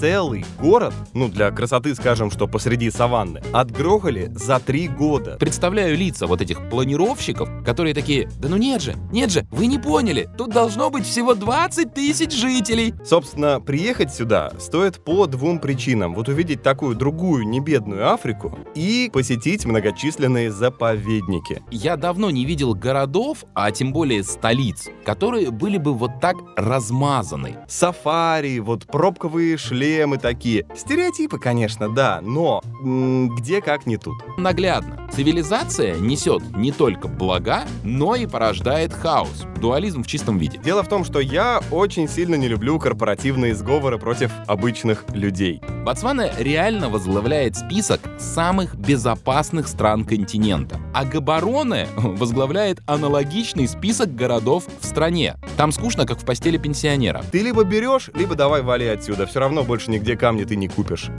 целый город, ну для красоты скажем, что посреди саванны, отгрохали за три года. Представляю лица вот этих планировщиков, которые такие, да ну нет же, нет же, вы не поняли, тут должно быть всего 20 тысяч жителей. Собственно, приехать сюда стоит по двум причинам. Вот увидеть такую другую небедную Африку и посетить многочисленные заповедники. Я давно не видел городов, а тем более столиц, которые были бы вот так размазаны. Сафари, вот пробковые шлемы такие. Стереотипы, конечно, да, но м, где как не тут. Наглядно. Цивилизация несет не только блага, но и порождает хаос. Дуализм в чистом виде. Дело в том, что я очень сильно не люблю корпоративные сговоры против обычных людей. Ботсвана реально возглавляет список самых безопасных стран континента. А Габароне возглавляет аналогичный список городов в стране. Там скучно, как в постели пенсионера. Ты либо берешь, либо давай вали отсюда. Все равно больше нигде камни ты не купишь.